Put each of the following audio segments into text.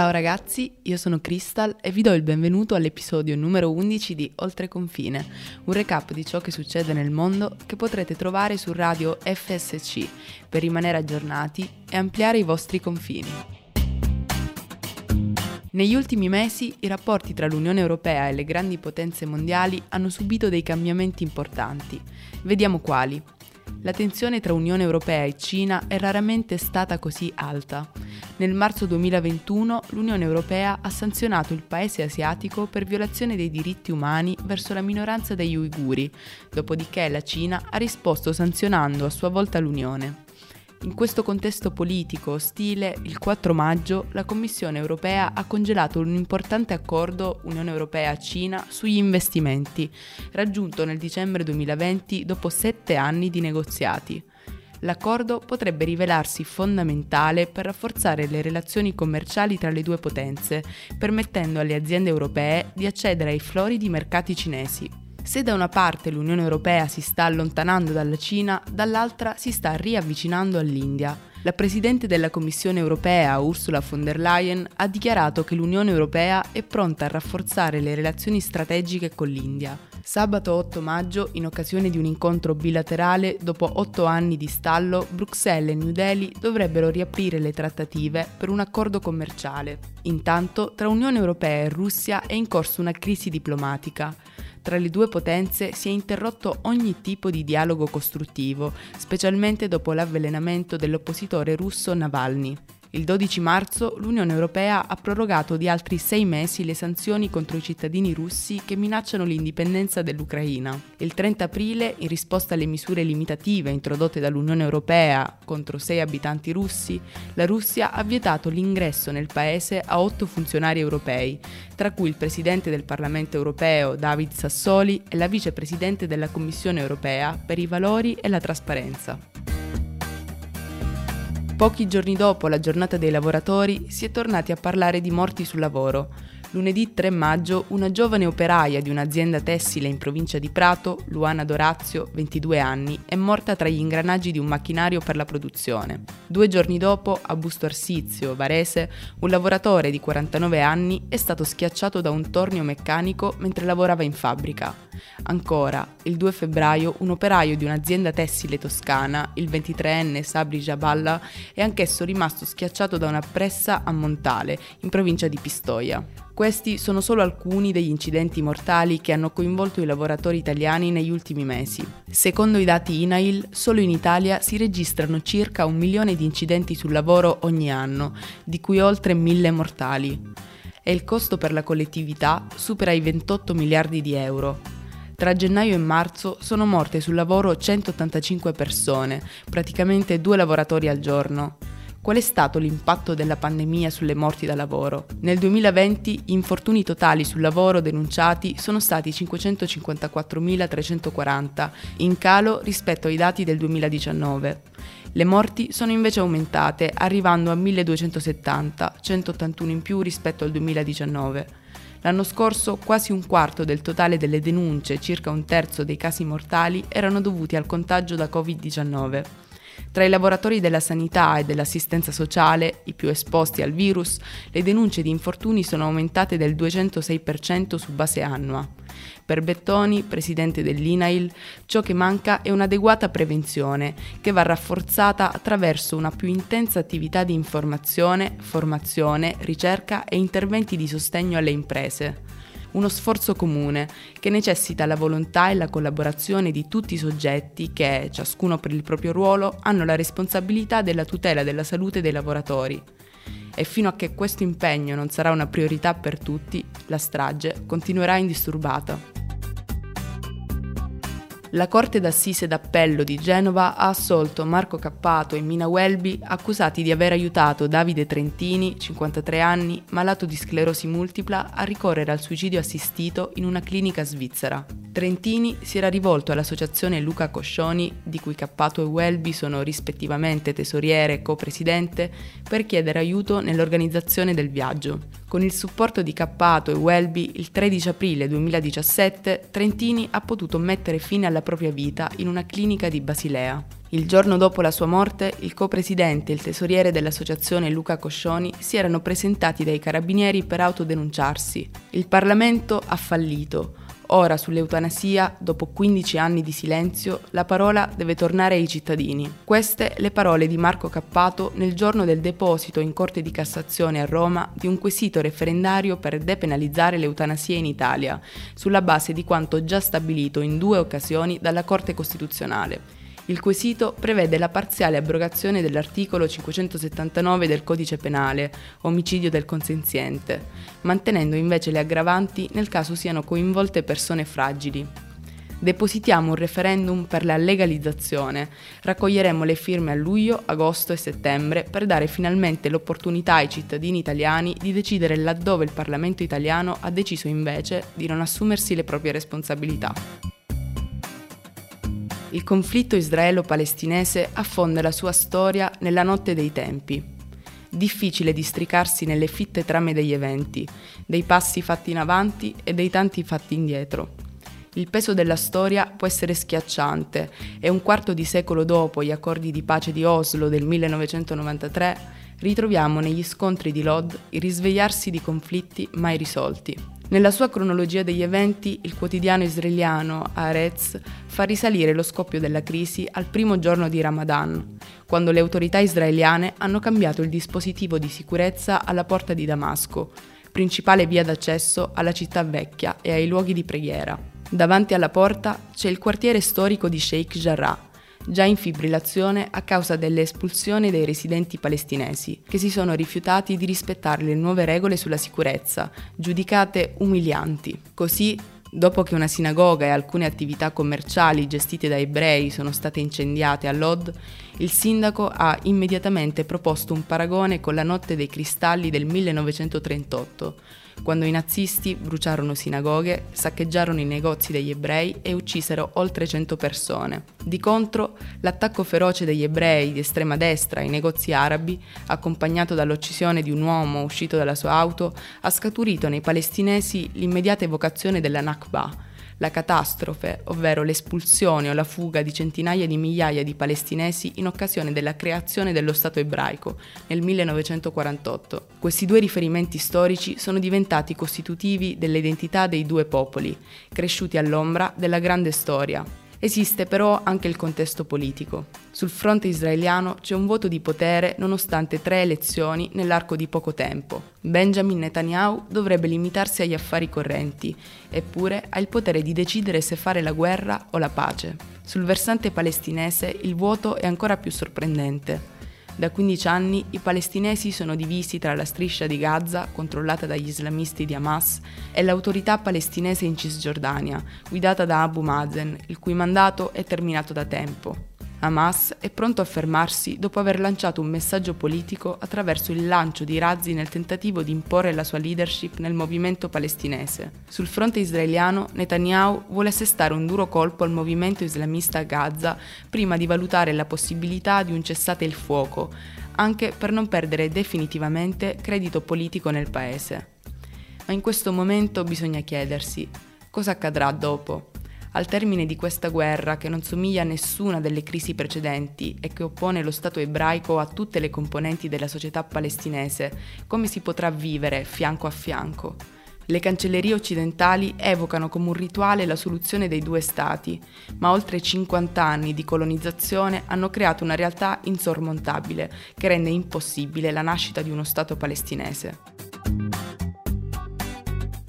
Ciao ragazzi, io sono Crystal e vi do il benvenuto all'episodio numero 11 di Oltre Confine, un recap di ciò che succede nel mondo che potrete trovare su radio FSC per rimanere aggiornati e ampliare i vostri confini. Negli ultimi mesi i rapporti tra l'Unione Europea e le grandi potenze mondiali hanno subito dei cambiamenti importanti. Vediamo quali. La tensione tra Unione Europea e Cina è raramente stata così alta. Nel marzo 2021 l'Unione Europea ha sanzionato il paese asiatico per violazione dei diritti umani verso la minoranza degli uiguri, dopodiché la Cina ha risposto sanzionando a sua volta l'Unione. In questo contesto politico ostile, il 4 maggio la Commissione europea ha congelato un importante accordo Unione Europea-Cina sugli investimenti, raggiunto nel dicembre 2020 dopo sette anni di negoziati. L'accordo potrebbe rivelarsi fondamentale per rafforzare le relazioni commerciali tra le due potenze, permettendo alle aziende europee di accedere ai floridi mercati cinesi. Se da una parte l'Unione Europea si sta allontanando dalla Cina, dall'altra si sta riavvicinando all'India. La Presidente della Commissione Europea, Ursula von der Leyen, ha dichiarato che l'Unione Europea è pronta a rafforzare le relazioni strategiche con l'India. Sabato 8 maggio, in occasione di un incontro bilaterale, dopo otto anni di stallo, Bruxelles e New Delhi dovrebbero riaprire le trattative per un accordo commerciale. Intanto, tra Unione Europea e Russia è in corso una crisi diplomatica. Tra le due potenze si è interrotto ogni tipo di dialogo costruttivo, specialmente dopo l'avvelenamento dell'oppositore russo Navalny. Il 12 marzo l'Unione Europea ha prorogato di altri sei mesi le sanzioni contro i cittadini russi che minacciano l'indipendenza dell'Ucraina. Il 30 aprile, in risposta alle misure limitative introdotte dall'Unione Europea contro sei abitanti russi, la Russia ha vietato l'ingresso nel paese a otto funzionari europei, tra cui il Presidente del Parlamento europeo David Sassoli e la Vicepresidente della Commissione europea per i valori e la trasparenza. Pochi giorni dopo la giornata dei lavoratori si è tornati a parlare di morti sul lavoro. Lunedì 3 maggio una giovane operaia di un'azienda tessile in provincia di Prato, Luana Dorazio, 22 anni, è morta tra gli ingranaggi di un macchinario per la produzione. Due giorni dopo, a Busto Arsizio, Varese, un lavoratore di 49 anni è stato schiacciato da un tornio meccanico mentre lavorava in fabbrica. Ancora, il 2 febbraio, un operaio di un'azienda tessile toscana, il 23enne Sabri Jaballa, è anch'esso rimasto schiacciato da una pressa a Montale, in provincia di Pistoia. Questi sono solo alcuni degli incidenti mortali che hanno coinvolto i lavoratori italiani negli ultimi mesi. Secondo i dati INAIL, solo in Italia si registrano circa un milione di incidenti sul lavoro ogni anno, di cui oltre mille mortali. E il costo per la collettività supera i 28 miliardi di euro. Tra gennaio e marzo sono morte sul lavoro 185 persone, praticamente due lavoratori al giorno. Qual è stato l'impatto della pandemia sulle morti da lavoro? Nel 2020 gli infortuni totali sul lavoro denunciati sono stati 554.340, in calo rispetto ai dati del 2019. Le morti sono invece aumentate, arrivando a 1.270, 181 in più rispetto al 2019. L'anno scorso quasi un quarto del totale delle denunce, circa un terzo dei casi mortali, erano dovuti al contagio da Covid-19. Tra i lavoratori della sanità e dell'assistenza sociale, i più esposti al virus, le denunce di infortuni sono aumentate del 206% su base annua. Per Bettoni, presidente dell'INAIL, ciò che manca è un'adeguata prevenzione che va rafforzata attraverso una più intensa attività di informazione, formazione, ricerca e interventi di sostegno alle imprese uno sforzo comune che necessita la volontà e la collaborazione di tutti i soggetti che, ciascuno per il proprio ruolo, hanno la responsabilità della tutela della salute dei lavoratori. E fino a che questo impegno non sarà una priorità per tutti, la strage continuerà indisturbata. La Corte d'Assise d'Appello di Genova ha assolto Marco Cappato e Mina Welby accusati di aver aiutato Davide Trentini, 53 anni, malato di sclerosi multipla, a ricorrere al suicidio assistito in una clinica svizzera. Trentini si era rivolto all'associazione Luca Coscioni, di cui Cappato e Welby sono rispettivamente tesoriere e co-presidente, per chiedere aiuto nell'organizzazione del viaggio. Con il supporto di Cappato e Welby, il 13 aprile 2017, Trentini ha potuto mettere fine alla propria vita in una clinica di Basilea. Il giorno dopo la sua morte, il co-presidente e il tesoriere dell'associazione Luca Coscioni si erano presentati dai carabinieri per autodenunciarsi. Il Parlamento ha fallito. Ora sull'eutanasia, dopo 15 anni di silenzio, la parola deve tornare ai cittadini. Queste le parole di Marco Cappato nel giorno del deposito in Corte di Cassazione a Roma di un quesito referendario per depenalizzare l'eutanasia in Italia, sulla base di quanto già stabilito in due occasioni dalla Corte Costituzionale. Il quesito prevede la parziale abrogazione dell'articolo 579 del Codice Penale, omicidio del consenziente, mantenendo invece le aggravanti nel caso siano coinvolte persone fragili. Depositiamo un referendum per la legalizzazione. Raccoglieremo le firme a luglio, agosto e settembre per dare finalmente l'opportunità ai cittadini italiani di decidere laddove il Parlamento italiano ha deciso invece di non assumersi le proprie responsabilità il conflitto israelo-palestinese affonda la sua storia nella notte dei tempi. Difficile districarsi nelle fitte trame degli eventi, dei passi fatti in avanti e dei tanti fatti indietro. Il peso della storia può essere schiacciante e un quarto di secolo dopo gli accordi di pace di Oslo del 1993 ritroviamo negli scontri di Lod il risvegliarsi di conflitti mai risolti. Nella sua cronologia degli eventi, il quotidiano israeliano Haaretz fa risalire lo scoppio della crisi al primo giorno di Ramadan, quando le autorità israeliane hanno cambiato il dispositivo di sicurezza alla porta di Damasco, principale via d'accesso alla città vecchia e ai luoghi di preghiera. Davanti alla porta c'è il quartiere storico di Sheikh Jarrah, già in fibrillazione a causa dell'espulsione dei residenti palestinesi, che si sono rifiutati di rispettare le nuove regole sulla sicurezza, giudicate umilianti. Così Dopo che una sinagoga e alcune attività commerciali gestite da ebrei sono state incendiate a Lod, il sindaco ha immediatamente proposto un paragone con la notte dei cristalli del 1938, quando i nazisti bruciarono sinagoghe, saccheggiarono i negozi degli ebrei e uccisero oltre 100 persone. Di contro, l'attacco feroce degli ebrei di estrema destra ai negozi arabi, accompagnato dall'uccisione di un uomo uscito dalla sua auto, ha scaturito nei palestinesi l'immediata evocazione della Nakba, la catastrofe, ovvero l'espulsione o la fuga di centinaia di migliaia di palestinesi in occasione della creazione dello Stato ebraico nel 1948. Questi due riferimenti storici sono diventati costitutivi dell'identità dei due popoli, cresciuti all'ombra della grande storia, Esiste però anche il contesto politico. Sul fronte israeliano c'è un voto di potere nonostante tre elezioni nell'arco di poco tempo. Benjamin Netanyahu dovrebbe limitarsi agli affari correnti, eppure ha il potere di decidere se fare la guerra o la pace. Sul versante palestinese il vuoto è ancora più sorprendente. Da 15 anni i palestinesi sono divisi tra la striscia di Gaza, controllata dagli islamisti di Hamas, e l'autorità palestinese in Cisgiordania, guidata da Abu Mazen, il cui mandato è terminato da tempo. Hamas è pronto a fermarsi dopo aver lanciato un messaggio politico attraverso il lancio di razzi nel tentativo di imporre la sua leadership nel movimento palestinese. Sul fronte israeliano, Netanyahu vuole assestare un duro colpo al movimento islamista a Gaza prima di valutare la possibilità di un cessate il fuoco, anche per non perdere definitivamente credito politico nel paese. Ma in questo momento bisogna chiedersi cosa accadrà dopo. Al termine di questa guerra, che non somiglia a nessuna delle crisi precedenti e che oppone lo Stato ebraico a tutte le componenti della società palestinese, come si potrà vivere fianco a fianco? Le cancellerie occidentali evocano come un rituale la soluzione dei due Stati, ma oltre 50 anni di colonizzazione hanno creato una realtà insormontabile che rende impossibile la nascita di uno Stato palestinese.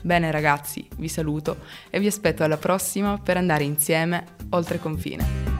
Bene ragazzi, vi saluto e vi aspetto alla prossima per andare insieme oltre confine.